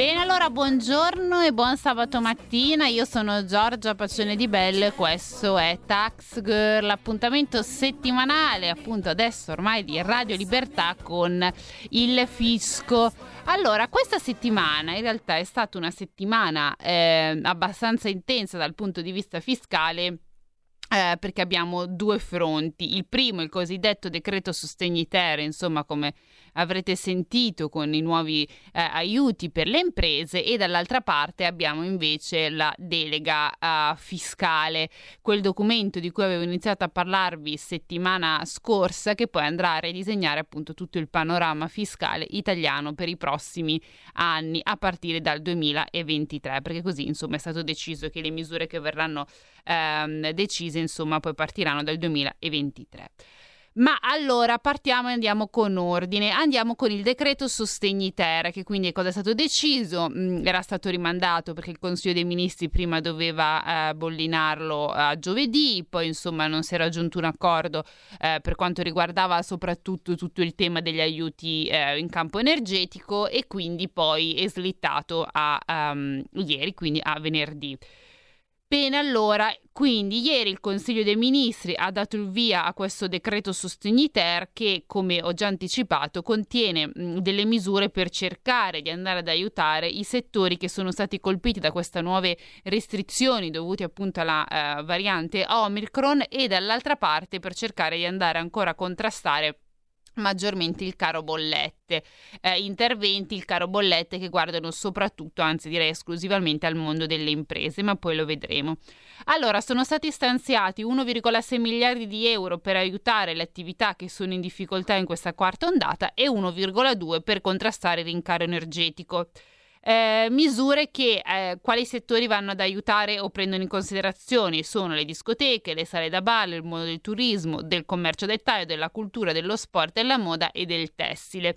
Bene, allora buongiorno e buon sabato mattina. Io sono Giorgia Pacione di Belle questo è Tax Girl, l'appuntamento settimanale, appunto adesso ormai di Radio Libertà con il fisco. Allora, questa settimana in realtà è stata una settimana eh, abbastanza intensa dal punto di vista fiscale. Eh, perché abbiamo due fronti. Il primo, il cosiddetto decreto sostegni ter, insomma, come avrete sentito con i nuovi eh, aiuti per le imprese e dall'altra parte abbiamo invece la delega uh, fiscale, quel documento di cui avevo iniziato a parlarvi settimana scorsa che poi andrà a ridisegnare appunto tutto il panorama fiscale italiano per i prossimi anni a partire dal 2023 perché così insomma è stato deciso che le misure che verranno ehm, decise insomma poi partiranno dal 2023. Ma allora partiamo e andiamo con ordine. Andiamo con il decreto sostegni ter, che quindi cosa è stato deciso, mm, era stato rimandato perché il Consiglio dei Ministri prima doveva eh, bollinarlo a giovedì, poi insomma non si è raggiunto un accordo eh, per quanto riguardava soprattutto tutto il tema degli aiuti eh, in campo energetico e quindi poi è slittato a um, ieri, quindi a venerdì. Bene, allora, quindi ieri il Consiglio dei Ministri ha dato il via a questo decreto sostegni ter che, come ho già anticipato, contiene mh, delle misure per cercare di andare ad aiutare i settori che sono stati colpiti da queste nuove restrizioni dovute appunto alla uh, variante Omicron e dall'altra parte per cercare di andare ancora a contrastare maggiormente il caro bollette, eh, interventi il caro bollette che guardano soprattutto, anzi direi esclusivamente al mondo delle imprese, ma poi lo vedremo. Allora, sono stati stanziati 1,6 miliardi di euro per aiutare le attività che sono in difficoltà in questa quarta ondata e 1,2 per contrastare il rincaro energetico. Eh, misure che eh, quali settori vanno ad aiutare o prendono in considerazione sono le discoteche, le sale da ballo, il mondo del turismo, del commercio dettaglio, della cultura, dello sport, della moda e del tessile.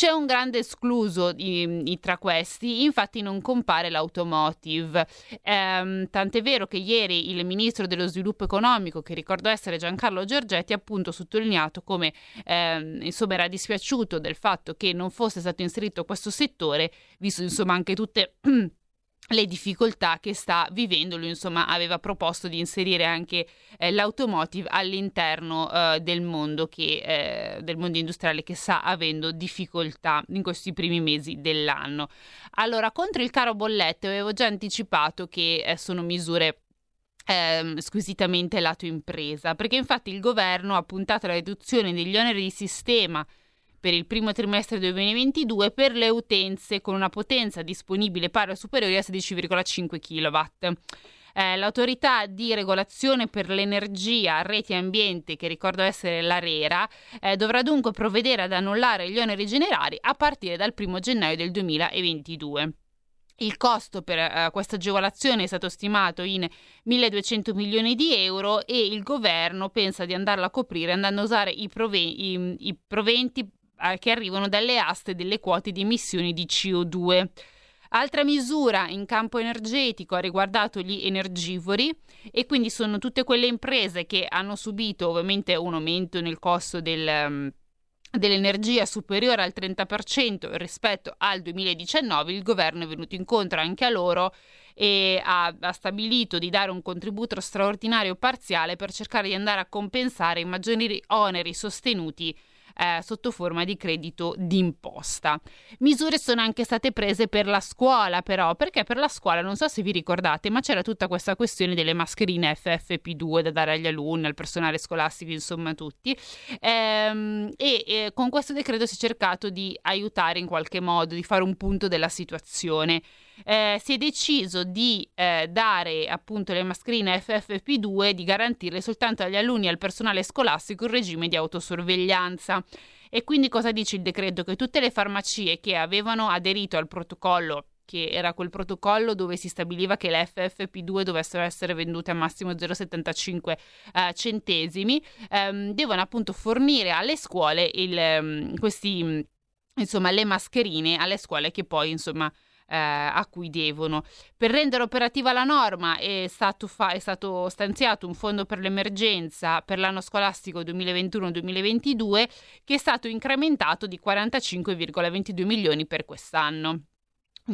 C'è un grande escluso di, tra questi, infatti non compare l'automotive. Eh, tant'è vero che ieri il ministro dello sviluppo economico, che ricordo essere Giancarlo Giorgetti, ha appunto sottolineato come ehm, insomma era dispiaciuto del fatto che non fosse stato inserito questo settore, visto insomma anche tutte le difficoltà che sta vivendo. Lui, insomma, aveva proposto di inserire anche eh, l'automotive all'interno eh, del mondo che, eh, del mondo industriale che sta avendo difficoltà in questi primi mesi dell'anno. Allora, contro il caro bollette avevo già anticipato che eh, sono misure ehm, squisitamente lato impresa, perché infatti il governo ha puntato alla riduzione degli oneri di sistema per il primo trimestre 2022 per le utenze con una potenza disponibile pari o superiore a 16,5 kW. Eh, l'autorità di regolazione per l'energia, reti e ambiente, che ricordo essere l'ARERA, eh, dovrà dunque provvedere ad annullare gli oneri generali a partire dal 1 gennaio del 2022. Il costo per uh, questa agevolazione è stato stimato in 1.200 milioni di euro e il governo pensa di andarla a coprire andando a usare i, proven- i, i proventi che arrivano dalle aste delle quote di emissioni di CO2. Altra misura in campo energetico ha riguardato gli energivori e quindi sono tutte quelle imprese che hanno subito ovviamente un aumento nel costo del, um, dell'energia superiore al 30% rispetto al 2019. Il governo è venuto incontro anche a loro e ha, ha, stabilito di dare un contributo straordinario parziale per cercare di andare a compensare i maggiori oneri sostenuti eh, sotto forma di credito d'imposta. Misure sono anche state prese per la scuola, però, perché per la scuola non so se vi ricordate, ma c'era tutta questa questione delle mascherine FFP2 da dare agli alunni, al personale scolastico, insomma, tutti. Ehm, e eh, con questo decreto si è cercato di aiutare in qualche modo, di fare un punto della situazione eh, si è deciso di eh, dare appunto le mascherine FFP2 di garantirle soltanto agli alunni e al personale scolastico in regime di autosorveglianza. E quindi cosa dice il decreto? Che tutte le farmacie che avevano aderito al protocollo che era quel protocollo dove si stabiliva che le FFP2 dovessero essere vendute a massimo 0,75 eh, centesimi, ehm, devono appunto fornire alle scuole il, um, questi, insomma, le mascherine alle scuole che poi insomma eh, a cui devono. Per rendere operativa la norma è stato, fa- è stato stanziato un fondo per l'emergenza per l'anno scolastico 2021-2022 che è stato incrementato di 45,22 milioni per quest'anno.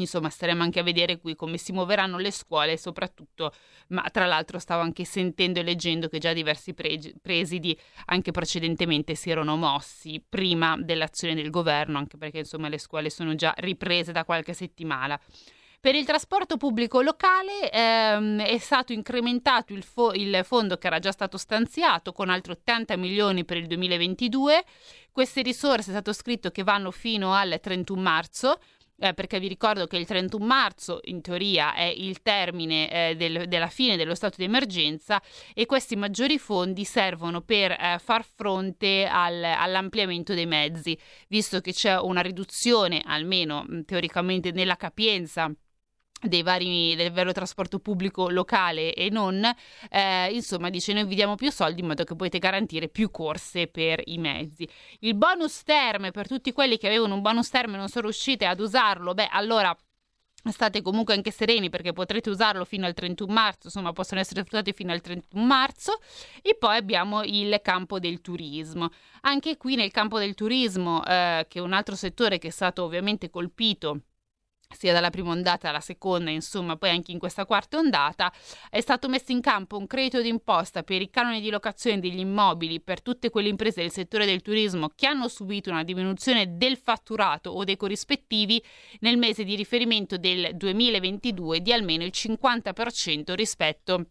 Insomma, staremo anche a vedere qui come si muoveranno le scuole, soprattutto, ma tra l'altro stavo anche sentendo e leggendo che già diversi pre- presidi anche precedentemente si erano mossi prima dell'azione del governo, anche perché insomma le scuole sono già riprese da qualche settimana. Per il trasporto pubblico locale ehm, è stato incrementato il, fo- il, fondo che era già stato stanziato con altri 80 milioni per il 2022. Queste risorse è stato scritto che vanno fino al 31 marzo eh, perché vi ricordo che il 31 marzo in teoria è il termine eh, del, della fine dello stato di emergenza e questi maggiori fondi servono per eh, far fronte al, all'ampliamento dei mezzi, visto che c'è una riduzione, almeno teoricamente, nella capienza dei vari, del vero trasporto pubblico locale e non, eh, insomma dice noi vi diamo più soldi in modo che potete garantire più corse per i mezzi. Il bonus term per tutti quelli che avevano un bonus term e non sono riusciti ad usarlo, beh allora state comunque anche sereni perché potrete usarlo fino al 31 marzo, insomma possono essere sfruttati fino al 31 marzo e poi abbiamo il campo del turismo. Anche qui nel campo del turismo, eh, che è un altro settore che è stato ovviamente colpito sia dalla prima ondata alla seconda, insomma, poi anche in questa quarta ondata, è stato messo in campo un credito d'imposta per i canoni di locazione degli immobili per tutte quelle imprese del settore del turismo che hanno subito una diminuzione del fatturato o dei corrispettivi nel mese di riferimento del 2022 di almeno il 50% rispetto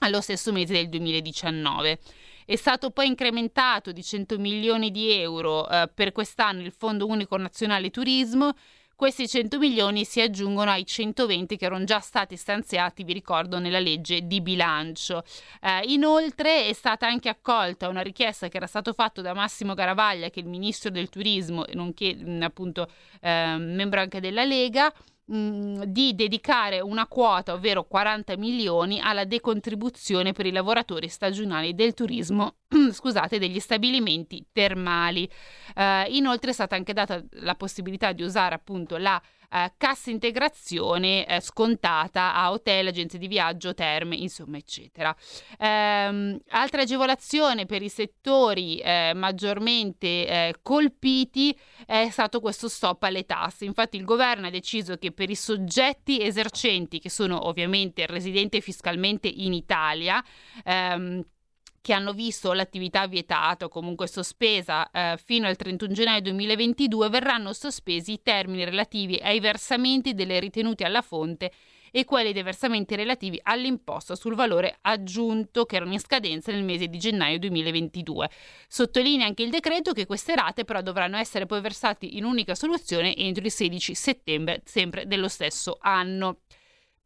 allo stesso mese del 2019. È stato poi incrementato di 100 milioni di euro eh, per quest'anno il Fondo Unico Nazionale Turismo questi 100 milioni si aggiungono ai 120 che erano già stati stanziati, vi ricordo, nella legge di bilancio. Eh, inoltre è stata anche accolta una richiesta che era stata fatta da Massimo Garavaglia, che è il ministro del turismo, nonché appunto eh, membro anche della Lega Mm, di dedicare una quota, ovvero 40 milioni, alla decontribuzione per i lavoratori stagionali del turismo, scusate, degli stabilimenti termali. Uh, inoltre è stata anche data la possibilità di usare appunto la eh, cassa integrazione eh, scontata a hotel, agenzie di viaggio, terme, insomma, eccetera. Ehm, altra agevolazione per i settori eh, maggiormente eh, colpiti è stato questo stop alle tasse. Infatti il governo ha deciso che per i soggetti esercenti, che sono ovviamente residenti fiscalmente in Italia, ehm, che hanno visto l'attività vietata o comunque sospesa eh, fino al 31 gennaio 2022 verranno sospesi i termini relativi ai versamenti delle ritenute alla fonte e quelli dei versamenti relativi all'imposta sul valore aggiunto che erano in scadenza nel mese di gennaio 2022. Sottolinea anche il decreto che queste rate però dovranno essere poi versate in unica soluzione entro il 16 settembre sempre dello stesso anno.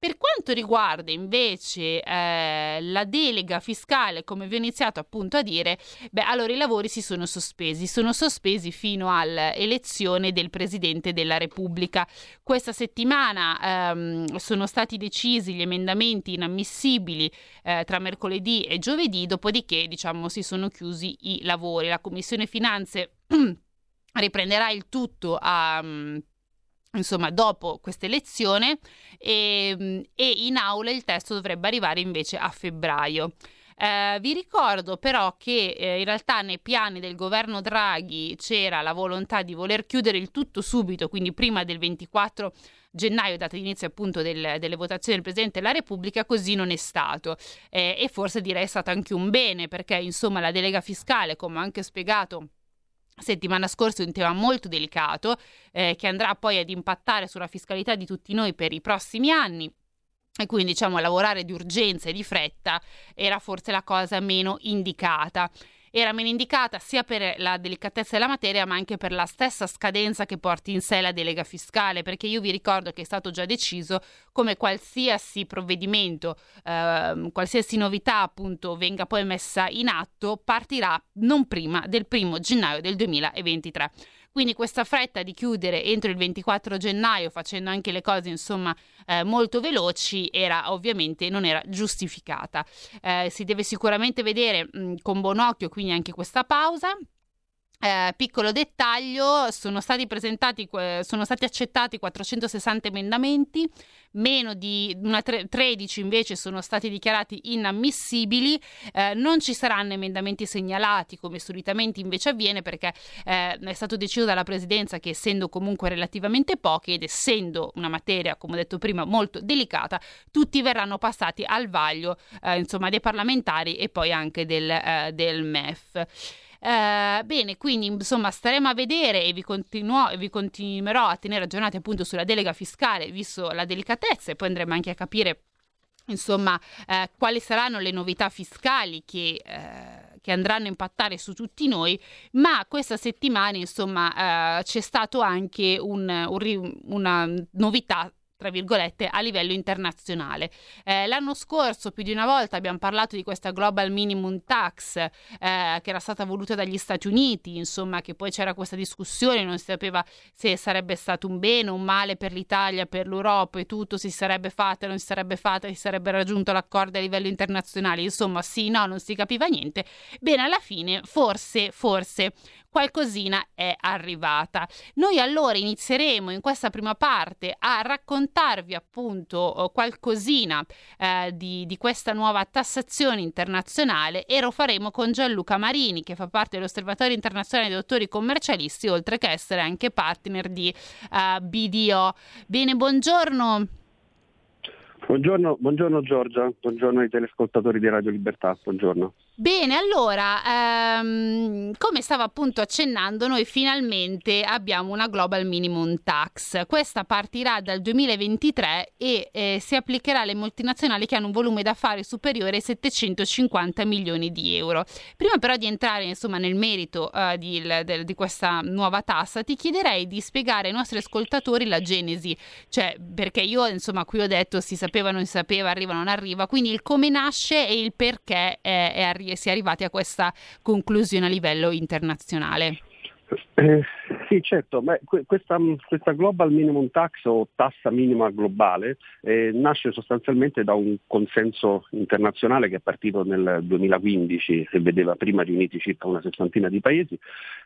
Per quanto riguarda invece eh, la delega fiscale, come vi ho iniziato appunto a dire, beh, allora i lavori si sono sospesi, sono sospesi fino all'elezione del Presidente della Repubblica. Questa settimana ehm, sono stati decisi gli emendamenti inammissibili eh, tra mercoledì e giovedì, dopodiché diciamo si sono chiusi i lavori. La Commissione Finanze riprenderà il tutto a insomma, dopo questa elezione e, ehm, e, in aula il testo dovrebbe arrivare invece a febbraio. Eh, vi ricordo però che eh, in realtà nei piani del governo Draghi c'era la volontà di voler chiudere il tutto subito, quindi prima del 24 gennaio, data di inizio appunto del, delle votazioni del Presidente della Repubblica, così non è stato. Eh, e forse direi è stato anche un bene, perché insomma la delega fiscale, come ho anche spiegato settimana scorsa un tema molto delicato eh, che andrà poi ad impattare sulla fiscalità di tutti noi per i prossimi anni. E quindi diciamo lavorare di urgenza e di fretta era forse la cosa meno indicata era meno indicata sia per la delicatezza della materia ma anche per la stessa scadenza che porti in sé la delega fiscale perché io vi ricordo che è stato già deciso come qualsiasi provvedimento eh, qualsiasi novità appunto venga poi messa in atto partirà non prima del primo gennaio del 2023 quindi questa fretta di chiudere entro il 24 gennaio, facendo anche le cose insomma eh, molto veloci, era ovviamente non era giustificata. Eh, si deve sicuramente vedere mh, con buon occhio quindi anche questa pausa eh, piccolo dettaglio, sono stati sono stati accettati 460 emendamenti, meno di tre, 13 invece sono stati dichiarati inammissibili, eh, non ci saranno emendamenti segnalati come solitamente invece avviene perché eh, è stato deciso dalla Presidenza che essendo comunque relativamente pochi ed essendo una materia, come ho detto prima, molto delicata, tutti verranno passati al vaglio eh, insomma, dei parlamentari e poi anche del, eh, del MEF. Eh, bene, quindi insomma staremo a vedere e vi, continuo, vi continuerò a tenere aggiornati appunto sulla delega fiscale, visto la delicatezza, e poi andremo anche a capire insomma eh, quali saranno le novità fiscali che... Eh, che andranno a impattare su tutti noi, ma questa settimana insomma eh, c'è stato anche un, un, una novità tra virgolette, a livello internazionale. Eh, l'anno scorso più di una volta abbiamo parlato di questa Global Minimum Tax eh, che era stata voluta dagli Stati Uniti, insomma, che poi c'era questa discussione, non si sapeva se sarebbe stato un bene o un male per l'Italia, per l'Europa e tutto, si sarebbe fatta, non si sarebbe fatta, si sarebbe raggiunto l'accordo a livello internazionale, insomma, sì, no, non si capiva niente. Bene, alla fine, forse, forse qualcosina è arrivata. Noi allora inizieremo in questa prima parte a raccontarvi appunto eh, qualcosina eh, di, di, questa nuova tassazione internazionale e lo faremo con Gianluca Marini che fa parte dell'Osservatorio internazionale dei dottori commercialisti oltre che essere anche partner di uh, BDO. Bene, buongiorno. Buongiorno, buongiorno Giorgia, buongiorno ai telescoltatori di Radio Libertà, buongiorno. Bene, allora, ehm, come stavo appunto accennando, noi finalmente abbiamo una Global Minimum Tax. Questa partirà dal 2023 e eh, si applicherà alle multinazionali che hanno un volume d'affari superiore ai 750 milioni di euro. Prima però di entrare insomma, nel merito eh, di, de, di, questa nuova tassa, ti chiederei di spiegare ai nostri ascoltatori la genesi, cioè perché io insomma qui ho detto si sapeva, non si sapeva, arriva, non arriva, quindi il come nasce e il perché è, è arri- si è arrivati a questa conclusione a livello internazionale. Eh, sì, certo, Beh, questa, questa, Global Minimum Tax o tassa minima globale eh, nasce sostanzialmente da un consenso internazionale che è partito nel 2015 e vedeva prima riuniti circa una sessantina di paesi,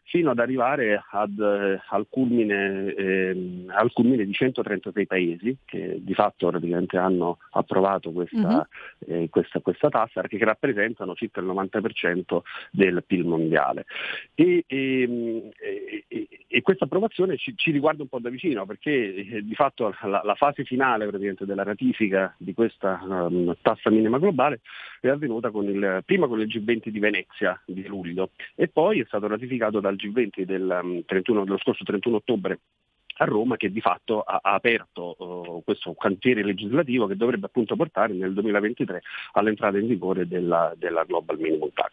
fino ad arrivare ad, eh, al, culmine, eh, al, culmine, di 136 paesi che di fatto praticamente hanno approvato questa, uh-huh. questa, questa tassa che rappresentano circa il 90% del PIL mondiale. E, e, e, e questa approvazione ci, ci, riguarda un po' da vicino perché eh, di fatto la, la fase finale della ratifica di questa um, tassa minima globale è avvenuta con il, prima con il G20 di Venezia di luglio e poi è stato ratificato dal G20 del, um, 31, dello scorso 31 ottobre a Roma che di fatto ha, ha aperto uh, questo cantiere legislativo che dovrebbe appunto portare nel 2023 all'entrata in vigore della, della Global Minimum Tax.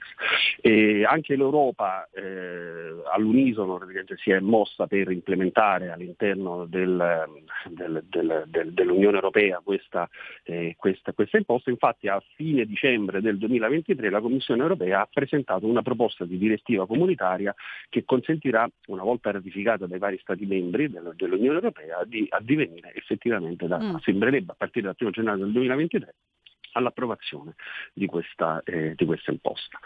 E anche l'Europa eh, all'unisono si è mossa per implementare all'interno del, del, del, dell'Unione Europea questa, eh, questa, questa imposta, infatti a fine dicembre del 2023 la Commissione Europea ha presentato una proposta di direttiva comunitaria che consentirà, una volta ratificata dai vari Stati membri del, dell'Unione Europea di addivenire effettivamente da, mm. sembrerebbe a partire dal 1 gennaio del 2023 all'approvazione di questa, eh, di questa imposta.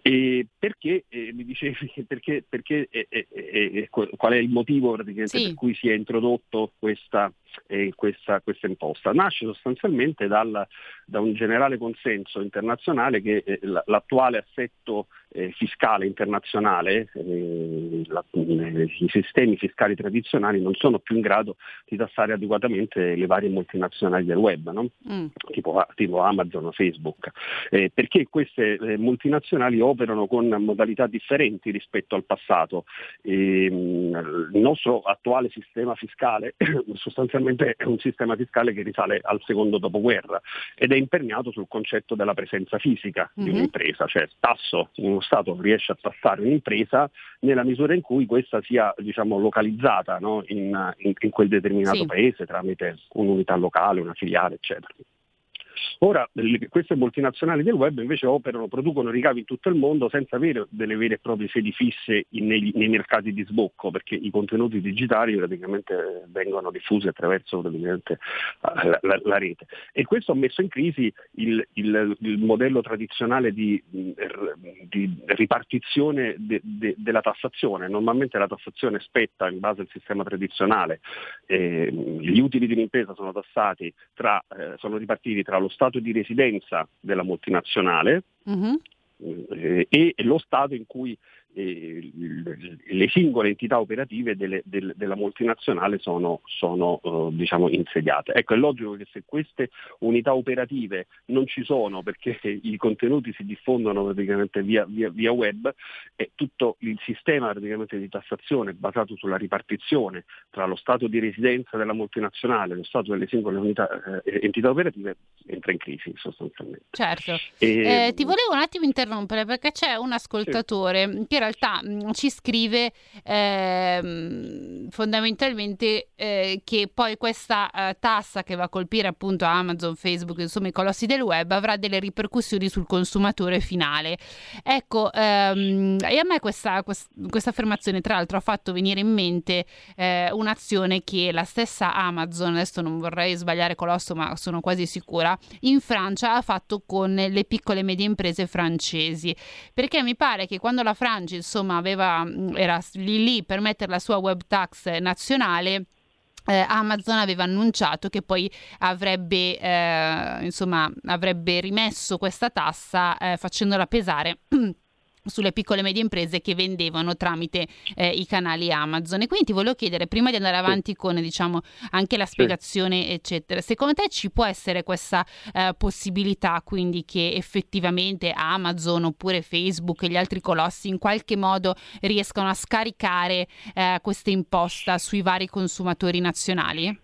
E perché, eh, mi dicevi, perché, perché eh, eh, eh qual è il motivo sì. per cui si è introdotto questa, eh, questa, questa imposta? Nasce sostanzialmente dal, da un generale consenso internazionale che l'attuale assetto fiscale internazionale, la, i sistemi fiscali tradizionali non sono più in grado di tassare adeguatamente le varie multinazionali del web, no? mm. tipo, tipo Amazon o Facebook, eh, perché queste eh, multinazionali operano con modalità differenti rispetto al passato. E, ehm, mh, il nostro attuale sistema fiscale sostanzialmente è un sistema fiscale che risale al secondo dopoguerra ed è imperniato sul concetto della presenza fisica mm-hmm. di mhm. un'impresa, cioè tasso, uno Stato riesce a tassare un'impresa nella misura in cui questa sia diciamo, localizzata no? in, in, in, quel determinato sì. paese tramite un'unità locale, una filiale, eccetera. Ora, queste multinazionali del web invece operano, producono ricavi in tutto il mondo senza avere delle vere e proprie sedi fisse nei, nei, mercati di sbocco, perché i contenuti digitali praticamente vengono diffusi attraverso eh, la, la, la, rete. E questo ha messo in crisi il, il, il modello tradizionale di, di ripartizione de, de, della tassazione. Normalmente la tassazione spetta in base al sistema tradizionale, eh, gli utili di un'impresa sono tassati tra, eh, sono ripartiti tra lo Stato di residenza della multinazionale mm-hmm. eh, e lo Stato in cui eh, le singole entità operative delle, del, della multinazionale sono, sono uh, diciamo, insediate. Ecco, è logico che se queste unità operative non ci sono perché i contenuti si diffondono praticamente via, via, via web, e tutto il sistema di tassazione basato sulla ripartizione tra lo Stato di residenza della multinazionale e lo Stato delle singole unità, eh, entità operative entra in crisi sostanzialmente. Certo. E... Eh, ti volevo un attimo interrompere perché c'è un ascoltatore sì. che realtà mm, ci scrive eh, fondamentalmente eh, che poi questa eh, tassa che va a colpire appunto Amazon, Facebook, insomma i colossi del web avrà delle ripercussioni sul consumatore finale. Ecco, ehm, e a me questa, questa, affermazione tra l'altro ha fatto venire in mente eh, un'azione che la stessa Amazon, adesso non vorrei sbagliare colosso ma sono quasi sicura, in Francia ha fatto con le piccole e medie imprese francesi, perché mi pare che quando la Francia Biagi insomma aveva, mm, era lì lì per mettere la sua web tax nazionale. Eh, Amazon aveva annunciato che poi avrebbe, eh, insomma, avrebbe rimesso questa tassa eh, facendola pesare sulle piccole e medie imprese che vendevano tramite eh, i canali Amazon. E quindi ti volevo chiedere, prima di andare avanti con diciamo, anche la spiegazione, sì. eccetera, secondo te ci può essere questa eh, possibilità quindi che effettivamente Amazon oppure Facebook e gli altri colossi in qualche modo riescano a scaricare eh, questa imposta sui vari consumatori nazionali?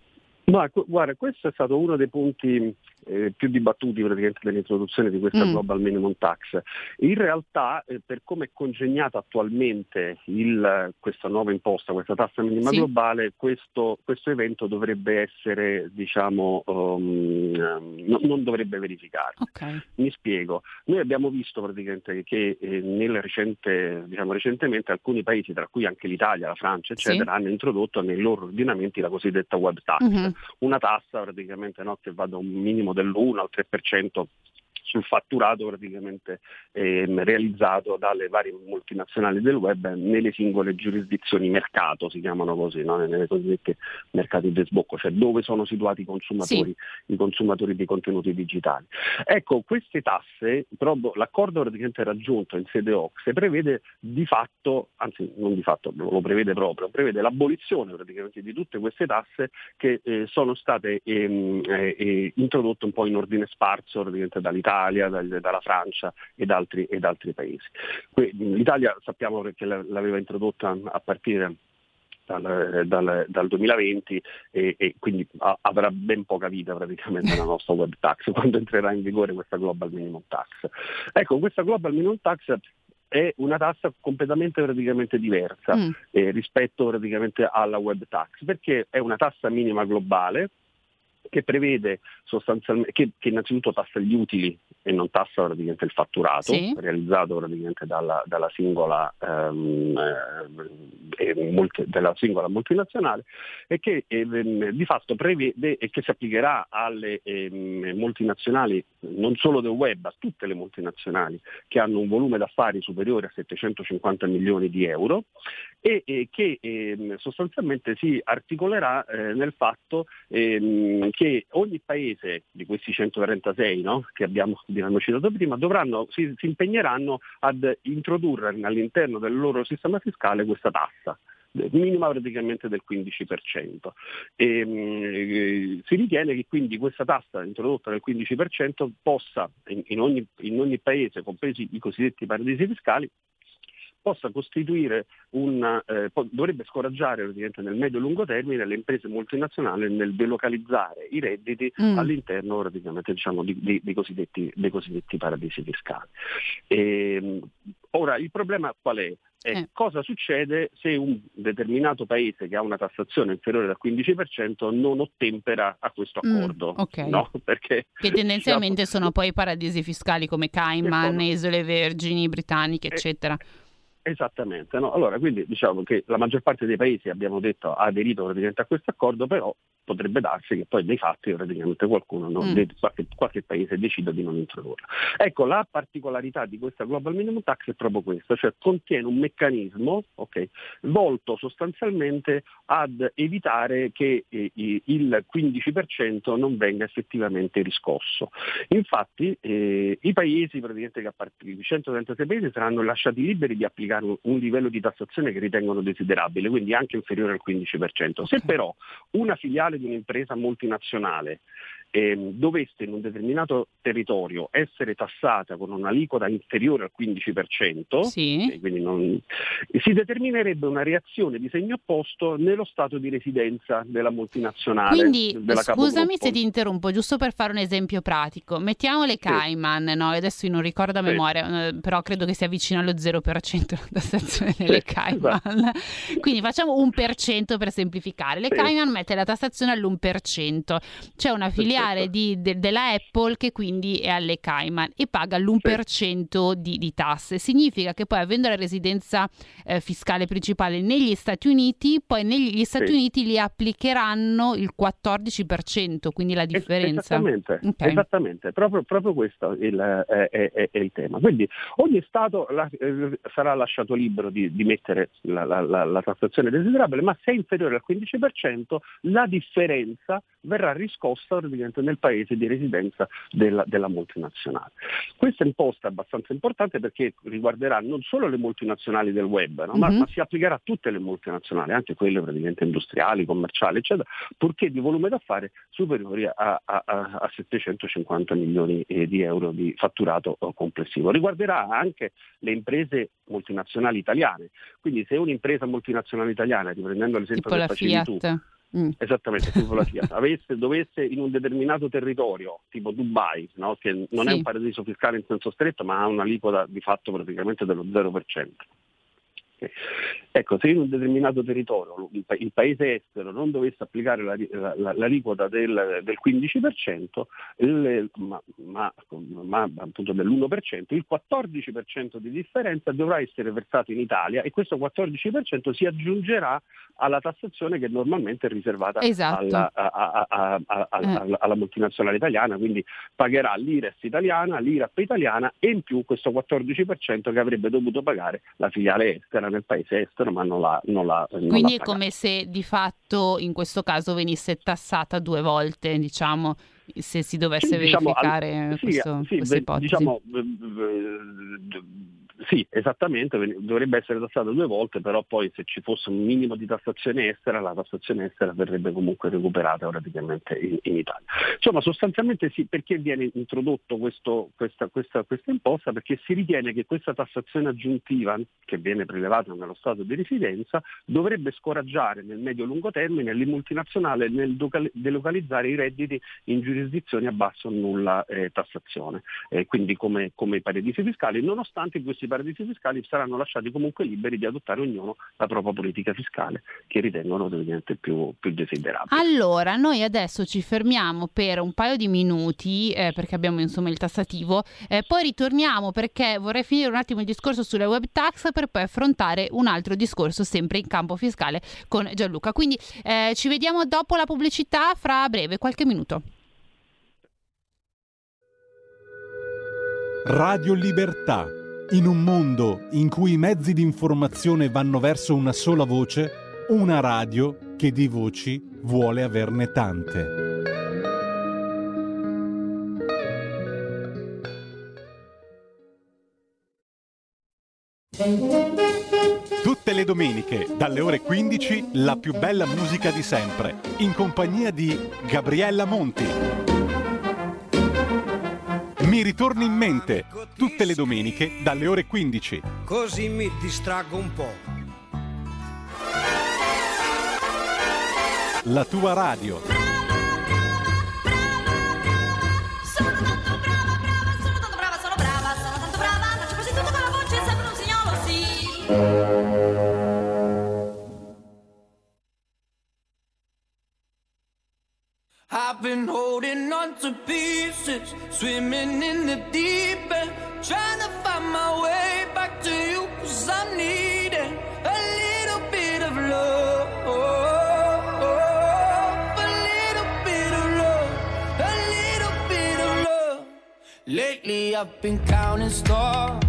Ma guarda, questo è stato uno dei punti eh, più dibattuti praticamente dell'introduzione di questa mm. Global Minimum Tax. In realtà eh, per come è congegnata attualmente il, questa nuova imposta, questa tassa minima sì. globale, questo, questo, evento dovrebbe essere, diciamo, um, no, non dovrebbe verificare. Okay. Mi spiego. Noi abbiamo visto praticamente che eh, recente, diciamo, recentemente alcuni paesi, tra cui anche l'Italia, la Francia, eccetera, sì. hanno introdotto nei loro ordinamenti la cosiddetta web tax, mm-hmm. una tassa praticamente no, che va da un minimo dell'1 al 3% sul fatturato praticamente ehm, realizzato dalle varie multinazionali del web nelle singole giurisdizioni mercato, si chiamano così, no? nelle cosiddette mercati di sbocco, cioè dove sono situati i consumatori, sì. i consumatori di contenuti digitali. Ecco, queste tasse, proprio l'accordo praticamente raggiunto in sede OXE prevede di fatto, anzi non di fatto, lo prevede proprio, prevede l'abolizione praticamente di tutte queste tasse che eh, sono state ehm, eh, eh, introdotte un po' in ordine sparso praticamente dall'Italia dall'Italia, dalla Francia ed altri, ed altri paesi. L'Italia sappiamo che l'aveva introdotta a partire dal, dal, dal, 2020 e, e quindi a, avrà ben poca vita praticamente la nostra web tax quando entrerà in vigore questa global minimum tax. Ecco, questa global minimum tax è una tassa completamente praticamente diversa mm. eh, rispetto praticamente alla web tax perché è una tassa minima globale che prevede sostanzialmente che, che, innanzitutto tassa gli utili e non tassa praticamente il fatturato sì. realizzato praticamente dalla, dalla, singola, um, eh, multi, della singola multinazionale e che eh, di fatto prevede e che si applicherà alle eh, multinazionali non solo del web, a tutte le multinazionali che hanno un volume d'affari superiore a 750 milioni di euro e, e che ehm, sostanzialmente si articolerà eh, nel fatto ehm, che ogni paese di questi 136 no, che abbiamo, abbiamo, citato prima dovranno, si, si impegneranno ad introdurre all'interno del loro sistema fiscale questa tassa minima praticamente del 15%. E, mh, eh, si ritiene che quindi questa tassa introdotta del 15% possa in, in, ogni, in ogni paese, compresi i cosiddetti paradisi fiscali, possa costituire un, eh, dovrebbe scoraggiare nel medio-lungo termine le imprese multinazionali nel delocalizzare i redditi mm. all'interno diciamo, di, di, di cosiddetti, dei cosiddetti paradisi fiscali. E, ehm, ora il problema qual è? è eh. cosa succede se un determinato paese che ha una tassazione inferiore del 15% non ottempera a questo mm, accordo. Mm, okay. no? Perché, che tendenzialmente diciamo, sono poi paradisi fiscali come Cayman, Isole Vergini, Britanniche, eh, eccetera. Esattamente, no? allora quindi diciamo che la maggior parte dei paesi abbiamo detto ha aderito praticamente a questo accordo, però potrebbe darsi che poi nei fatti praticamente qualcuno, non, mm. qualche, qualche, paese decida di non introdurla. Ecco, la particolarità di questa Global Minimum Tax è proprio questa, cioè contiene un meccanismo okay, volto sostanzialmente ad evitare che eh, il 15% non venga effettivamente riscosso. Infatti eh, i paesi praticamente che a partire di 136 paesi saranno lasciati liberi di applicare un, un livello di tassazione che ritengono desiderabile, quindi anche inferiore al 15%. Se però una filiale di un'impresa multinazionale eh, dovesse in un determinato territorio essere tassata con un'aliquota inferiore al 15%, sì. non, si determinerebbe una reazione di segno opposto nello stato di residenza della multinazionale. Quindi scusami se ti interrompo, giusto per fare un esempio pratico. Mettiamo le Cayman, sì. no? adesso io non ricordo a memoria, sì. Eh, però credo che sia vicino allo 0% la tassazione delle Cayman. Esatto. Quindi facciamo un per cento per semplificare. Le Cayman mette la tassazione all'1%. C'è una filiale familiare di, de, della Apple che quindi è alle Cayman e paga l'1% sì. di, di, tasse. Significa che poi avendo la residenza eh, fiscale principale negli Stati Uniti, poi negli Stati sì. Uniti li applicheranno il 14%, quindi la differenza. Esattamente, okay. esattamente. Proprio, proprio, questo il, è, è, è, il tema. Quindi ogni Stato la, eh, sarà lasciato libero di, di mettere la, la, la tassazione desiderabile, ma se è inferiore al 15% la differenza verrà riscossa nel paese di residenza della, della, multinazionale. Questa imposta è abbastanza importante perché riguarderà non solo le multinazionali del web, no? ma, mm-hmm. ma, si applicherà a tutte le multinazionali, anche quelle praticamente industriali, commerciali, eccetera, purché di volume d'affari superiori a, a, a, a 750 milioni eh, di euro di fatturato eh, complessivo. Riguarderà anche le imprese multinazionali italiane, quindi se un'impresa multinazionale italiana, riprendendo l'esempio tipo che facevi tu, Mm. Esattamente, la Fiat. Avesse, dovesse in un determinato territorio, tipo Dubai, no? che non sì. è un paradiso fiscale in senso stretto, ma ha un'aliquota di fatto praticamente dello 0%. Ecco, se in un determinato territorio il, paese estero non dovesse applicare la, la, l'aliquota del, del 15%, il, ma, ma, ma, appunto dell'1%, il 14% di differenza dovrà essere versato in Italia e questo 14% si aggiungerà alla tassazione che normalmente è riservata esatto. alla, a, a, a, eh. alla, multinazionale italiana, quindi pagherà l'IRES italiana, l'IRAP italiana e in più questo 14% che avrebbe dovuto pagare la filiale estera nel paese estero ma non l'ha, non l'ha non Quindi l'ha è come se di fatto in questo caso venisse tassata due volte, diciamo, se si dovesse sì, diciamo, verificare al, questo, sì, questa ipotesi. Diciamo, sì, esattamente, dovrebbe essere tassata due volte, però poi se ci fosse un minimo di tassazione estera, la tassazione estera verrebbe comunque recuperata praticamente in, in Italia. Insomma, sostanzialmente sì, perché viene introdotto questo, questa, questa, questa, imposta? Perché si ritiene che questa tassazione aggiuntiva che viene prelevata nello Stato di residenza dovrebbe scoraggiare nel medio-lungo termine le multinazionali nel delocalizzare i redditi in giurisdizioni a basso o nulla eh, tassazione, eh, quindi come, come i paradisi fiscali, nonostante questi paradisi fiscali saranno lasciati comunque liberi di adottare ognuno la propria politica fiscale che ritengono ovviamente più, più desiderabile. Allora, noi adesso ci fermiamo per un paio di minuti eh, perché abbiamo insomma il tassativo, eh, poi ritorniamo perché vorrei finire un attimo il discorso sulle web tax per poi affrontare un altro discorso sempre in campo fiscale con Gianluca. Quindi eh, ci vediamo dopo la pubblicità fra breve, qualche minuto. Radio Libertà in un mondo in cui i mezzi di informazione vanno verso una sola voce, una radio che di voci vuole averne tante. Tutte le domeniche, dalle ore 15, la più bella musica di sempre, in compagnia di Gabriella Monti. Mi ritorni in mente tutte le domeniche dalle ore 15. Così mi distraggo un po'. La tua radio. Sono tanto brava, brava, sono tanto brava, sono brava, sono tanto brava, faccio quasi tutto con la voce, sembra un signolo, sì. Holding to pieces, swimming in the deep end, trying to find my way back to you, cause I'm needing a little bit of love. A little bit of love, a little bit of love. Lately I've been counting stars,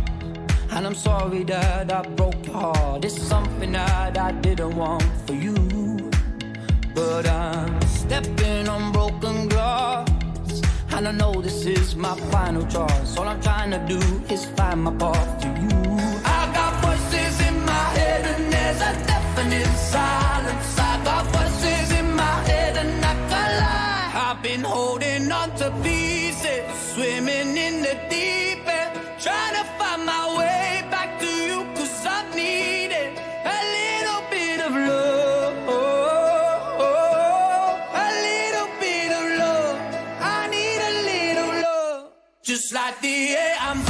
and I'm sorry that I broke your heart. It's something that I didn't want for you. But I'm stepping on broken glass. And I know this is my final choice. All I'm trying to do is find my path to you. I got voices in my head, and there's a definite silence. I got voices in my head, and I can't lie. I've been holding on to pieces, Like the air I'm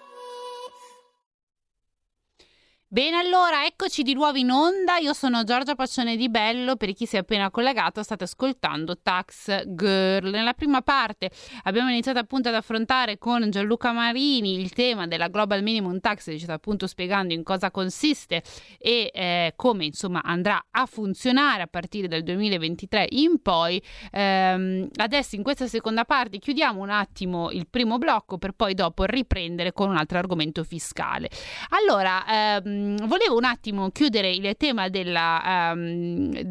Bene, allora eccoci di nuovo in onda. Io sono Giorgia Paccione di Bello. Per chi si è appena collegato, state ascoltando Tax Girl. Nella prima parte abbiamo iniziato appunto ad affrontare con Gianluca Marini il tema della Global Minimum Tax, ci sta appunto spiegando in cosa consiste e eh, come insomma andrà a funzionare a partire dal 2023 in poi. Ehm, adesso in questa seconda parte chiudiamo un attimo il primo blocco per poi dopo riprendere con un altro argomento fiscale. Allora, ehm, volevo un attimo chiudere il tema della, ehm,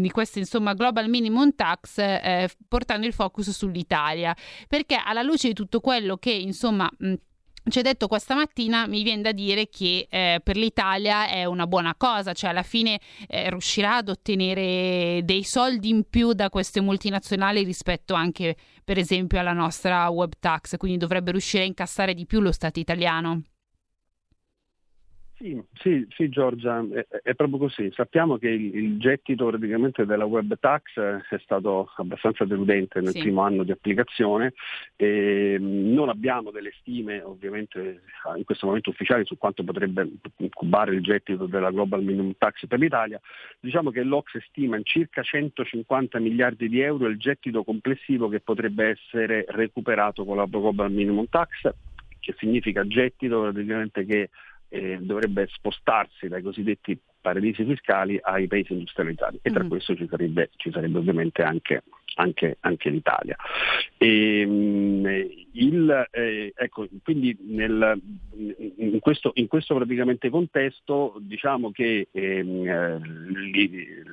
di questa insomma global minimum tax eh, portando il focus sull'Italia, perché alla luce di tutto quello che insomma mh, ci ha detto questa mattina, mi viene da dire che eh, per l'Italia è una buona cosa, cioè alla fine eh, riuscirà ad ottenere dei soldi in più da queste multinazionali rispetto anche per esempio alla nostra web tax, quindi dovrebbe riuscire a incassare di più lo Stato italiano. Sì, sì, sì Giorgia, è, è, proprio così. Sappiamo che il, il, gettito praticamente della web tax è stato abbastanza deludente nel sì. primo anno di applicazione e non abbiamo delle stime ovviamente in questo momento ufficiali su quanto potrebbe incubare il gettito della global minimum tax per l'Italia. Diciamo che l'Ox stima in circa 150 miliardi di euro il gettito complessivo che potrebbe essere recuperato con la global minimum tax, che significa gettito praticamente che eh, dovrebbe spostarsi dai cosiddetti paradisi fiscali ai paesi industrializzati e tra mm. questo ci sarebbe, ci sarebbe ovviamente anche, anche, anche l'Italia. E, ehm, il, eh, ecco, quindi nel, in, questo, in, questo, praticamente contesto diciamo che ehm, eh,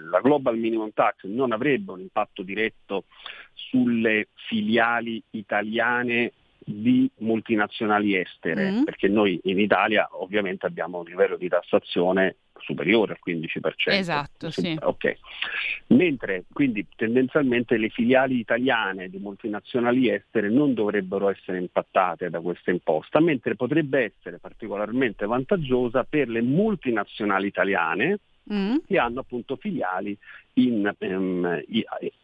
la Global Minimum Tax non avrebbe un impatto diretto sulle filiali italiane di multinazionali estere, mm. perché noi in Italia ovviamente abbiamo un livello di tassazione superiore al 15%. Esatto, sì. Ok. Mentre quindi tendenzialmente le filiali italiane di multinazionali estere non dovrebbero essere impattate da questa imposta, mentre potrebbe essere particolarmente vantaggiosa per le multinazionali italiane mm. che hanno appunto filiali in, um,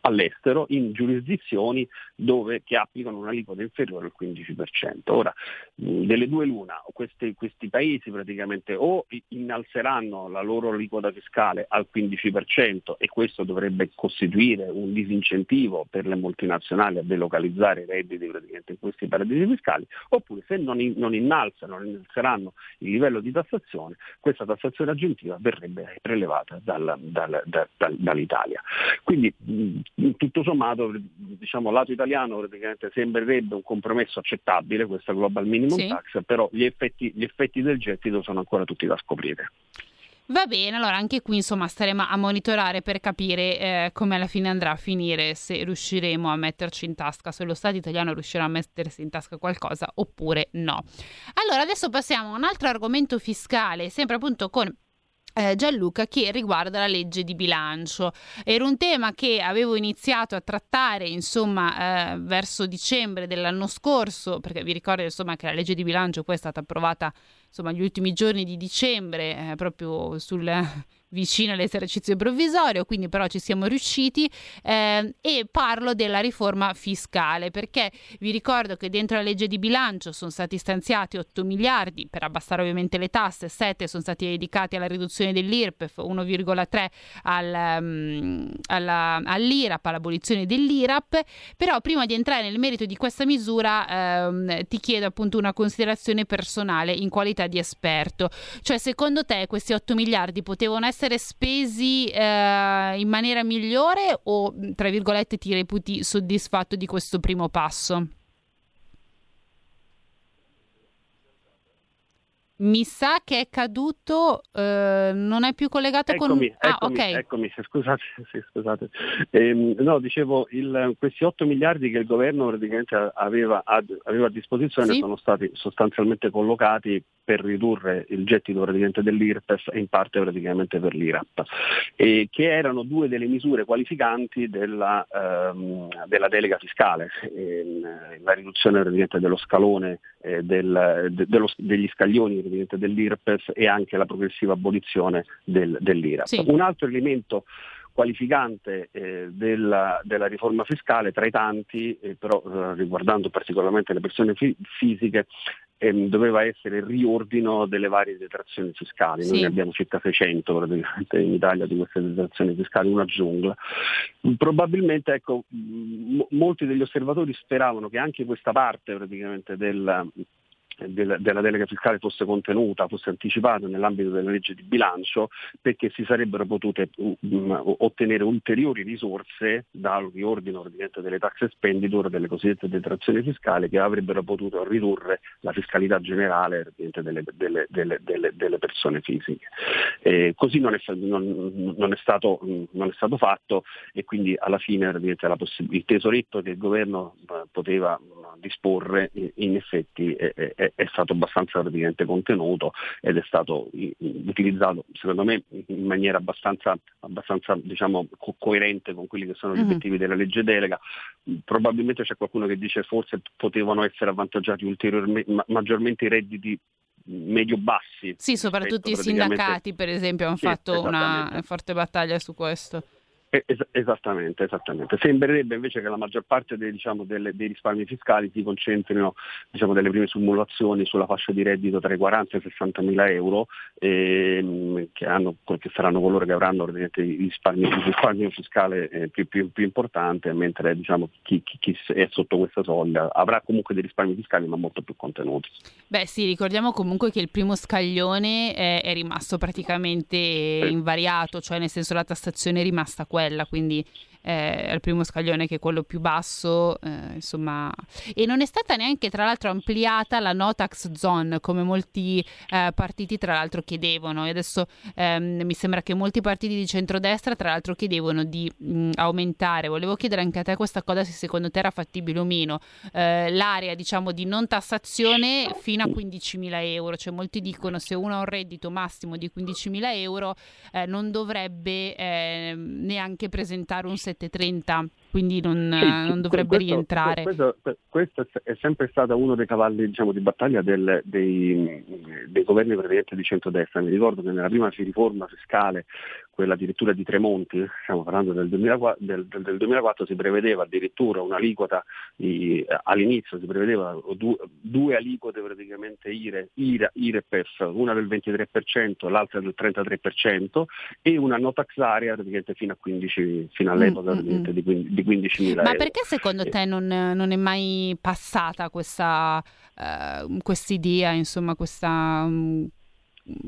all'estero in giurisdizioni dove, che applicano un'aliquota inferiore al 15%. Ora, delle due l'una, questi, questi, paesi praticamente o innalzeranno la loro aliquota fiscale al 15% e questo dovrebbe costituire un disincentivo per le multinazionali a delocalizzare i redditi praticamente in questi paradisi fiscali, oppure se non, non innalzano, non innalzeranno il livello di tassazione, questa tassazione aggiuntiva verrebbe prelevata dal, dal, dal, dal dall'Italia. Quindi mh, tutto sommato diciamo, lato italiano praticamente sembrerebbe un compromesso accettabile questa global minimum sì. tax, però gli effetti, gli effetti del gettito sono ancora tutti da scoprire. Va bene, allora anche qui insomma staremo a monitorare per capire eh, come alla fine andrà a finire, se riusciremo a metterci in tasca, se lo Stato italiano riuscirà a mettersi in tasca qualcosa oppure no. Allora adesso passiamo a un altro argomento fiscale, sempre appunto con eh, Gianluca che riguarda la legge di bilancio. Era un tema che avevo iniziato a trattare insomma eh, verso dicembre dell'anno scorso, perché vi ricordo insomma che la legge di bilancio poi è stata approvata insomma gli ultimi giorni di dicembre eh, proprio sul vicino all'esercizio provvisorio, quindi però ci siamo riusciti eh, e parlo della riforma fiscale perché vi ricordo che dentro la legge di bilancio sono stati stanziati 8 miliardi per abbassare ovviamente le tasse, 7 sono stati dedicati alla riduzione dell'IRPEF, 1,3 al, um, alla, all'IRAP, all'abolizione dell'IRAP, però prima di entrare nel merito di questa misura ehm, ti chiedo appunto una considerazione personale in qualità di esperto, cioè secondo te questi 8 miliardi potevano essere essere spesi eh, in maniera migliore o, tra virgolette, ti reputi soddisfatto di questo primo passo? Mi sa che è caduto, eh, non è più collegato eccomi, con... Ah, eccomi, ok. Eccomi, scusate. Sì, scusate. Eh, no, dicevo, il, questi 8 miliardi che il governo praticamente aveva, aveva a disposizione sì. sono stati sostanzialmente collocati per ridurre il gettito praticamente dell'IRPEF e in parte praticamente per l'IRAP, e che erano due delle misure qualificanti della, ehm, della delega fiscale, ehm, la riduzione praticamente dello scalone eh, del, de, dello, degli scaglioni dell'IRPEF e anche la progressiva abolizione del, dell'IRAP. Sì. Un altro elemento qualificante eh, della, della, riforma fiscale tra i tanti, eh, però eh, riguardando particolarmente le persone fi- fisiche, ehm, doveva essere il riordino delle varie detrazioni fiscali. Sì. Noi ne abbiamo circa 600 praticamente in Italia di queste detrazioni fiscali, una giungla. Probabilmente ecco, m- molti degli osservatori speravano che anche questa parte praticamente del del- della delega fiscale fosse contenuta, fosse anticipata nell'ambito della legge di bilancio perché si sarebbero potute mm, ottenere ulteriori risorse dal riordino ovviamente, delle tax expenditure, delle cosiddette detrazioni fiscali che avrebbero potuto ridurre la fiscalità generale delle, delle- delle- delle- persone fisiche. Eh, così non è, non- non è stato, mm, non è stato fatto e quindi alla fine il tesoretto che il governo eh, poteva disporre in effetti è, è- è stato abbastanza praticamente contenuto ed è stato i- utilizzato secondo me in maniera abbastanza, abbastanza diciamo, co- coerente con quelli che sono gli Mhm. obiettivi della legge delega. Probabilmente c'è qualcuno che dice forse potevano essere avvantaggiati ulteriormente, ma- maggiormente i redditi medio-bassi. Sì, soprattutto i rispetto praticamente- sindacati, per esempio, hanno Sì, fatto una forte battaglia su questo. Eh, es- esattamente, esattamente. Sembrerebbe invece che la maggior parte dei, diciamo, delle- dei risparmi fiscali si concentrino diciamo, delle prime simulazioni sulla fascia di reddito tra i 40 e i 60 mila euro, ehm, che, hanno- che saranno coloro che avranno il risparmio, fiscale eh, più, più- più importante, mentre diciamo, chi, chi- chi è sotto questa soglia avrà comunque dei risparmi fiscali ma molto più contenuti. Beh, sì, ricordiamo comunque che il primo scaglione è, è rimasto praticamente invariato, cioè nel senso la tassazione è rimasta quella, quindi eh, il primo scaglione che è quello più basso, eh, insomma, e non è stata neanche tra l'altro ampliata la no tax zone come molti eh, partiti tra l'altro chiedevano. E adesso ehm, mi sembra che molti partiti di centrodestra tra l'altro chiedevano di mh, aumentare, volevo chiedere anche a te questa cosa se secondo te era fattibile o meno, eh, l'area diciamo di non tassazione fino a 15.000 euro, cioè molti dicono se uno ha un reddito massimo di 15.000 euro eh, non dovrebbe eh, neanche presentare un 730, quindi non, Sì, non dovrebbe questo- rientrare. Questo, questo è sempre stato uno dei cavalli diciamo, di battaglia del- dei, dei governi praticamente di centrodestra. Mi ricordo che nella prima riforma fiscale, quella addirittura di Tremonti, stiamo parlando del 2004, del- del- del 2004, si prevedeva addirittura un'aliquota, di- all'inizio si prevedeva due, due aliquote praticamente IRE, IRA, IREPEF, una del 23%, l'altra del 33% e una no tax area praticamente fino, a 15, fino all'epoca Mm, mm, praticamente mm. di, quin- di 15.000 Ma euro. perché secondo Eh. te non, non è mai passata questa eh, quest'idea, insomma, questa, mm,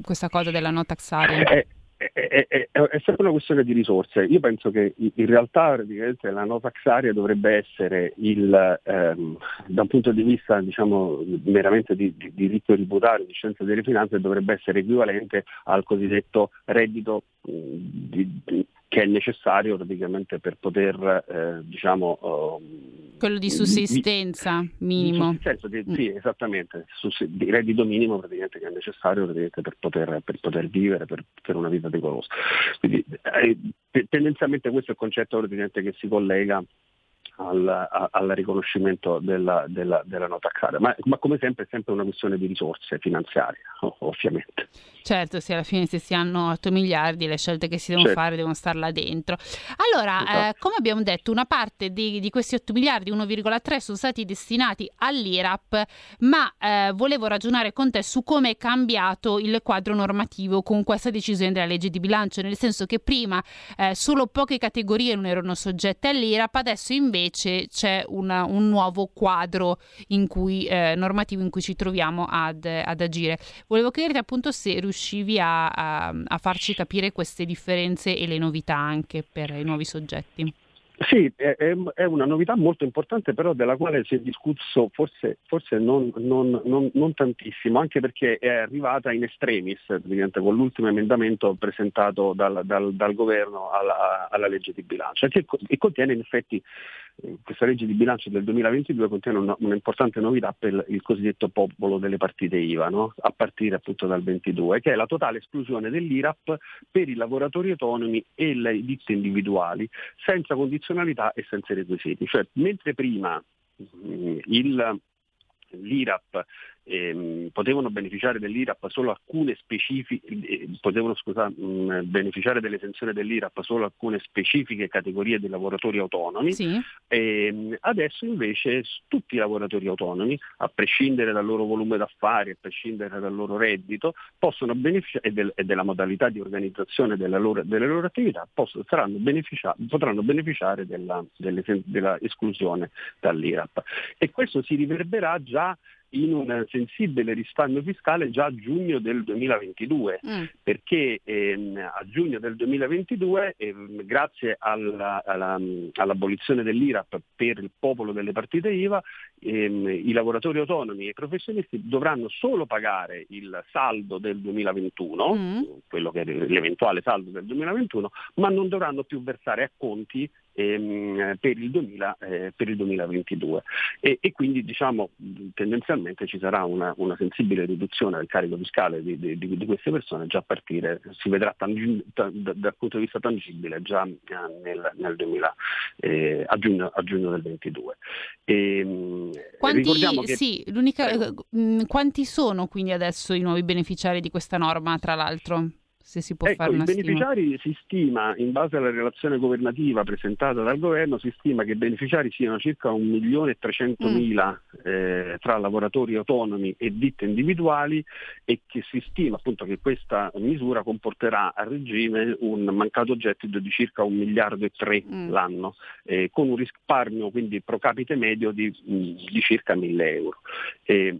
questa cosa della no tax area? È, è- è- è- sempre una questione di risorse. Io penso che in realtà la no tax area dovrebbe essere il, ehm, da un punto di vista diciamo, meramente di, di diritto tributario, di scienza delle finanze, dovrebbe essere equivalente al cosiddetto reddito di- che è necessario praticamente per poter eh, diciamo, ehm, Quello di sussistenza minimo. di sussistenza, di- Mm. sì, esattamente, sus- di reddito minimo praticamente che è necessario praticamente per, poter, per poter vivere, per, per una vita decorosa. Quindi eh, te- tendenzialmente questo è il concetto praticamente che si collega al, a- al riconoscimento della, della, della nota taxaria, ma, ma come sempre è sempre una questione di risorse finanziarie, ov- ovviamente. Certo, sì, alla fine se si hanno 8 miliardi le scelte che si devono Certo. fare devono star là dentro. Allora, Esatto. eh, come abbiamo detto, una parte di, di questi 8 miliardi, 1,3 sono stati destinati all'IRAP, ma eh, volevo ragionare con te su come è cambiato il quadro normativo con questa decisione della legge di bilancio, nel senso che prima eh, solo poche categorie non erano soggette all'IRAP, adesso invece c'è una- un nuovo quadro in cui, eh, normativo in cui ci troviamo ad, ad agire. Volevo chiederti appunto se riuscivi a, a- a farci capire queste differenze e le novità anche per i nuovi soggetti. Sì, è, è- una novità molto importante però della quale si è discusso forse, forse non, non- non- non tantissimo, anche perché è arrivata in praticamente, con l'ultimo emendamento presentato dal, dal- dal governo alla, alla legge di bilancio, che co- e contiene in effetti questa legge di bilancio del 2022 contiene una- un'importante novità per il, cosiddetto popolo delle partite IVA, no? a partire appunto dal 22, che è la totale esclusione dell'IRAP per i lavoratori autonomi e le ditte individuali senza condizionalità e senza requisiti. Cioè, mentre prima mh, il- l'IRAP ehm, potevano beneficiare dell'IRAP solo alcune specifiche, eh, potevano scusa, mh, beneficiare dell'esenzione dell'IRAP solo alcune specifiche categorie di lavoratori autonomi, Sì, Ehm, adesso invece tutti i lavoratori autonomi, a prescindere dal loro volume d'affari, a prescindere dal loro reddito, possono beneficiare e, del- e della modalità di organizzazione della loro, delle loro attività, possono- saranno beneficia- potranno beneficiare della, della esclusione dall'IRAP. E questo si riverberà già in un sensibile risparmio fiscale già a giugno del 2022, Mm. perché ehm, a giugno del 2022, ehm, grazie alla- alla- all'abolizione dell'IRAP per il popolo delle partite IVA, ehm, i lavoratori autonomi e i professionisti dovranno solo pagare il saldo del 2021, Mm. quello che è l'eventuale saldo del 2021, ma non dovranno più versare a conti ehm, per, il 2000, eh, per il 2022 e, e quindi diciamo tendenzialmente ci sarà una, una sensibile riduzione del carico fiscale di, di- di queste persone già a partire, si vedrà tangi- ta- da- dal punto di vista tangibile già eh, nel, nel 2000, eh, a, giugno, a giugno del 22. Ehm, Quanti, che sì, mm, quanti sono quindi adesso i nuovi beneficiari di questa norma, tra l'altro? Se si può Ecco, fare i una stima. beneficiari si stima, in base alla relazione governativa presentata dal governo, si stima che i beneficiari siano circa 1.300.000 eh, tra lavoratori autonomi e ditte individuali e che si stima appunto che questa misura comporterà a regime un mancato gettito di circa 1 miliardo e 3 Mm. l'anno, eh, con un risparmio quindi pro capite medio di, mh, di circa 1.000 euro. Eh,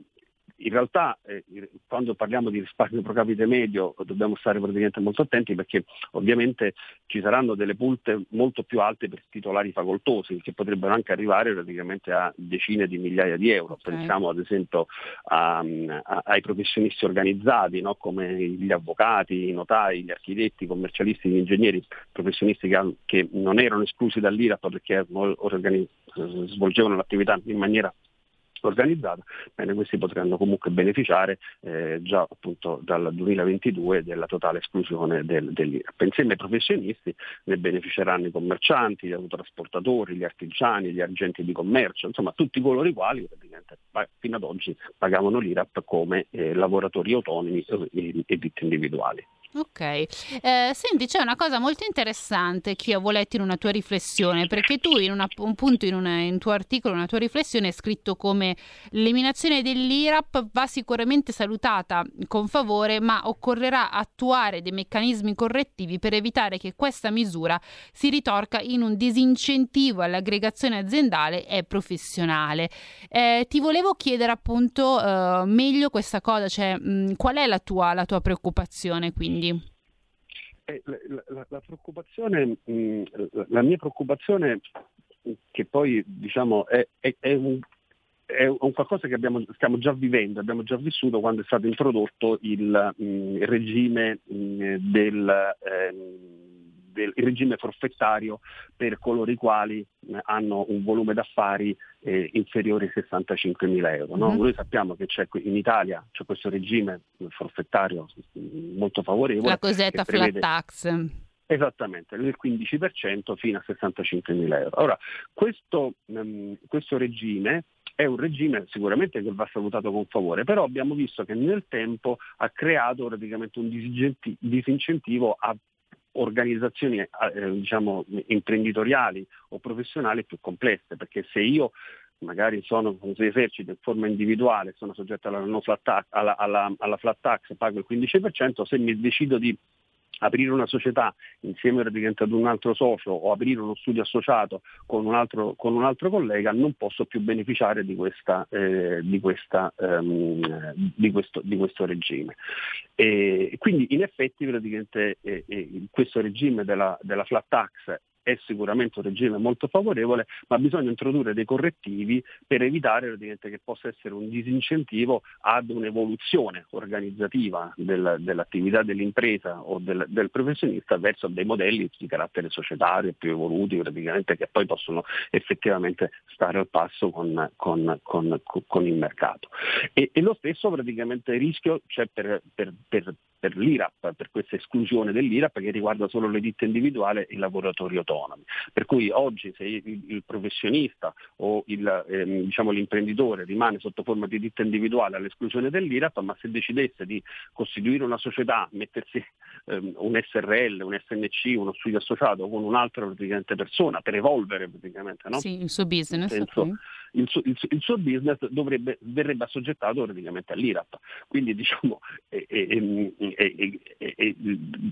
in realtà eh, quando parliamo di risparmio pro capite medio dobbiamo stare praticamente molto attenti perché ovviamente ci saranno delle pulte molto più alte per titolari facoltosi che potrebbero anche arrivare praticamente a decine di migliaia di euro. Ok. Pensiamo ad esempio a- a- ai professionisti organizzati no? come gli avvocati, i notai, gli architetti, i commercialisti, gli ingegneri, professionisti che, che non erano esclusi dall'IRAP perché organi- svolgevano l'attività in maniera organizzata, bene, questi potranno comunque beneficiare eh, già appunto dal 2022 della totale esclusione del, dell'IRAP. Insieme ai professionisti ne beneficeranno i commercianti, gli autotrasportatori, gli artigiani, gli agenti di commercio, insomma tutti coloro i quali fino ad oggi pagavano l'IRAP come eh, lavoratori autonomi eh, e, e ditte individuali. Ok, Eh, senti, c'è una cosa molto interessante che avevo letto in una tua riflessione, perché tu in una- un punto in un tuo articolo, una tua riflessione, hai scritto come l'eliminazione dell'IRAP va sicuramente salutata con favore, ma occorrerà attuare dei meccanismi correttivi per evitare che questa misura si ritorca in un disincentivo all'aggregazione aziendale e professionale. Eh, ti volevo chiedere appunto eh, meglio questa cosa, cioè mh, qual è la tua, la tua preoccupazione quindi? Eh, la, la- la preoccupazione, mh, la- mia preoccupazione, mh, che poi diciamo è, è- è un, è un qualcosa che abbiamo- stiamo già vivendo, abbiamo già vissuto quando è stato introdotto il, mh, regime mh, del, ehm, del- il regime forfettario per coloro i quali eh, hanno un volume d'affari eh, inferiore ai 65 mila euro. no? Mhm. Noi sappiamo che in Italia c'è questo regime forfettario mh, molto favorevole. La cosiddetta che flat prevede- tax. Esattamente, del 15% fino a 65 mila euro. Ora, questo, ehm, questo regime è un regime sicuramente che va salutato con favore, però abbiamo visto che nel tempo ha creato praticamente un disincentivo a organizzazioni eh, diciamo, imprenditoriali o professionali più complesse, perché se io magari sono se esercito in forma individuale, sono soggetto alla, flat tax, alla, alla- alla flat tax, pago il 15%, se mi decido di aprire una società insieme ad un altro socio o aprire uno studio associato con un altro, con un altro collega non posso più beneficiare di, questa, eh, di, questa, ehm, di, questo, di questo regime. E quindi in effetti praticamente eh, eh, questo regime della, della flat tax è sicuramente un regime molto favorevole, ma bisogna introdurre dei correttivi per evitare che possa essere un disincentivo ad un'evoluzione organizzativa del- dell'attività dell'impresa o del, del professionista verso dei modelli di carattere societario più evoluti, praticamente, che poi possono effettivamente stare al passo con, con- con- con il mercato. E, e lo stesso praticamente rischio c'è per, per- per- per l'IRAP, per questa esclusione dell'IRAP che riguarda solo le ditte individuali e i lavoratori autonomi. Per cui oggi se il, professionista o il, ehm, diciamo, l'imprenditore rimane sotto forma di ditta individuale all'esclusione dell'IRAP, ma se decidesse di costituire una società, mettersi ehm, un SRL, un SNC, uno studio associato con un'altra praticamente persona per evolvere praticamente, no? Sì, il suo business. Il suo, il suo- il suo business dovrebbe, verrebbe assoggettato praticamente all'IRAP. Quindi diciamo e- e- e- e- e-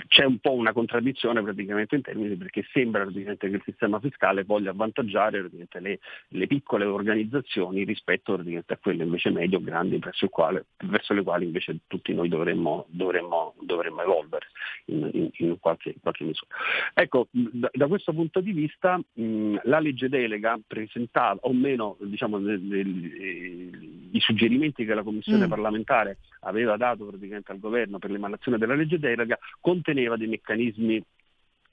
c'è un po' una contraddizione praticamente in termini perché sembra praticamente che il sistema fiscale voglia avvantaggiare praticamente le, le piccole organizzazioni rispetto praticamente a quelle invece medio grandi verso, il quale- verso le quali invece tutti noi dovremmo, dovremmo- dovremmo evolvere in, in- in qualche, in qualche misura. Ecco, da, da questo punto di vista mh, la legge delega presentava, o meno diciamo, i suggerimenti che la Commissione Mm. parlamentare aveva dato praticamente al governo per l'emanazione della legge delega conteneva dei meccanismi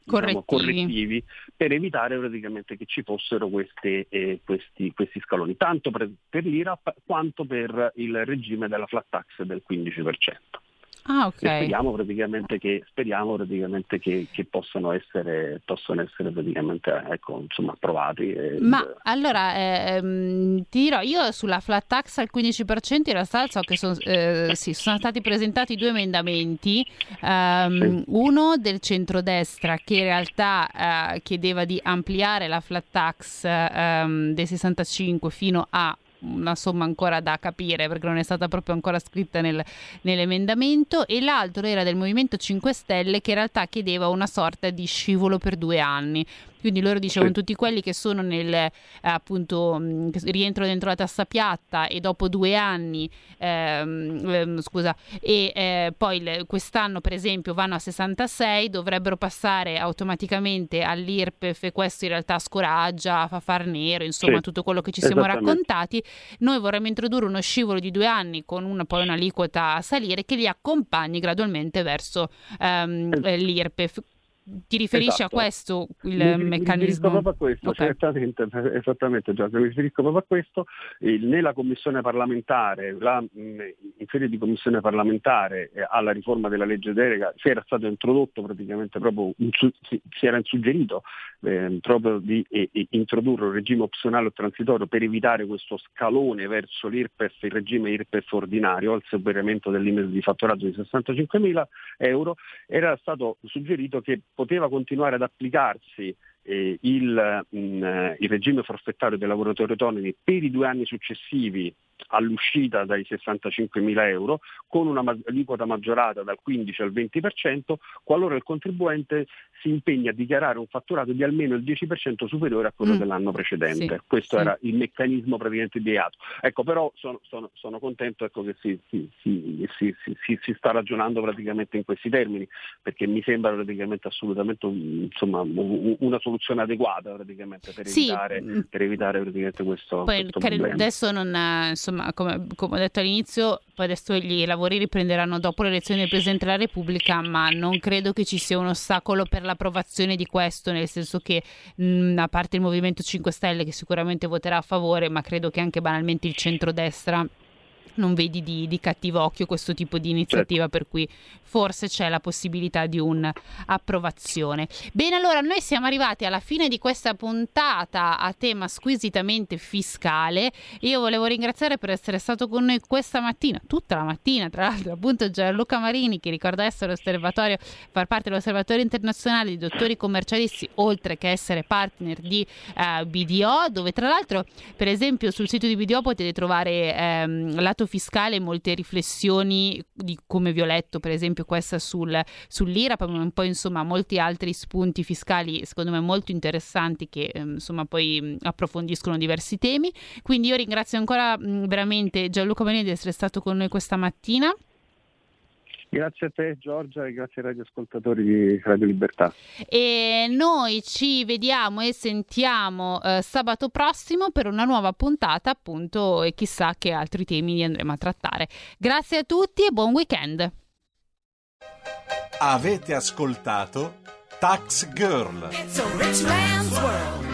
diciamo, Correttivi. correttivi per evitare praticamente che ci fossero queste, eh, questi, questi scaloni, tanto per, per l'IRAP quanto per il regime della flat tax del 15%. Ah, E ok. speriamo praticamente che, speriamo praticamente che, che possano essere, possono essere praticamente ecco, insomma, approvati. e- Ma allora ehm, ti dirò, io sulla flat tax al 15% in realtà so che son- eh, sì, sono stati presentati due emendamenti, ehm, Sì. uno del centrodestra che in realtà eh, chiedeva di ampliare la flat tax ehm, dei 65 fino a una somma ancora da capire perché non è stata proprio ancora scritta nel- nell'emendamento e l'altro era del Movimento 5 Stelle che in realtà chiedeva una sorta di scivolo per due anni. Quindi loro dicevano Sì. tutti quelli che sono nel eh, appunto rientrano dentro la tassa piatta e dopo due anni ehm, ehm, scusa e eh, poi quest'anno per esempio vanno a 66 dovrebbero passare automaticamente all'IRPEF e questo in realtà scoraggia fa far nero insomma Sì, tutto quello che ci siamo raccontati. Noi vorremmo introdurre uno scivolo di due anni con una, poi un'aliquota a salire che li accompagni gradualmente verso ehm, eh, l'IRPEF ti riferisci Esatto. a questo il Mi- mi- Mi riferisco meccanismo? proprio a questo, Ok. certamente, esattamente Giorgio, mi riferisco proprio a questo. Nella commissione parlamentare, la, in sede di commissione parlamentare eh, alla riforma della legge delega si era stato introdotto praticamente proprio, si, era suggerito eh, proprio di eh, introdurre un regime opzionale o transitorio per evitare questo scalone verso l'IRPEF, il regime IRPEF ordinario, al superamento del limite di fatturato di 65.000 euro, era stato suggerito che poteva continuare ad applicarsi eh, il, mh, eh, il regime forfettario dei lavoratori autonomi per i due anni successivi all'uscita dai 65.000 euro con una aliquota maggiorata dal 15 al 20% qualora il contribuente si impegna a dichiarare un fatturato di almeno il 10% superiore a quello Mm. dell'anno precedente. Sì, Questo sì. era il meccanismo praticamente ideato. Ecco, però sono, sono- sono contento ecco, che si, si- si- si- sta ragionando praticamente in questi termini, perché mi sembra praticamente assolutamente insomma, una soluzione adeguata praticamente per Sì, evitare, mm. per evitare praticamente questo, Poi questo adesso non, eh, insomma, come, come ho detto all'inizio, poi adesso i lavori riprenderanno dopo l'elezione del Presidente della Repubblica, ma non credo che ci sia un ostacolo per l'approvazione di questo, nel senso che mh, a parte il Movimento 5 Stelle che sicuramente voterà a favore, ma credo che anche banalmente il centrodestra non vedi di, di cattivo occhio questo tipo di iniziativa, per cui forse c'è la possibilità di un'approvazione. Bene, allora noi siamo arrivati alla fine di questa puntata a tema squisitamente fiscale. Io volevo ringraziare per essere stato con noi questa mattina, tutta la mattina, tra l'altro, appunto Gianluca Marini, che ricorda essere osservatorio, far parte dell'osservatorio internazionale di dottori commercialisti, oltre che essere partner di eh, BDO, dove tra l'altro, per esempio, sul sito di BDO potete trovare ehm, lato fiscale molte riflessioni di come vi ho letto, per esempio questa sul, sull'IRAP, ma un po' insomma molti altri spunti fiscali secondo me molto interessanti che ehm, insomma poi mh, approfondiscono diversi temi. Quindi io ringrazio ancora mh, veramente Gianluca Marini di essere stato con noi questa mattina. Grazie a te Giorgia e grazie ai radioascoltatori di Radio Libertà. E noi ci vediamo e sentiamo eh, sabato prossimo per una nuova puntata, appunto, e chissà che altri temi li andremo a trattare. Grazie a tutti e buon weekend. Avete ascoltato Tax Girl. It's a rich man's world.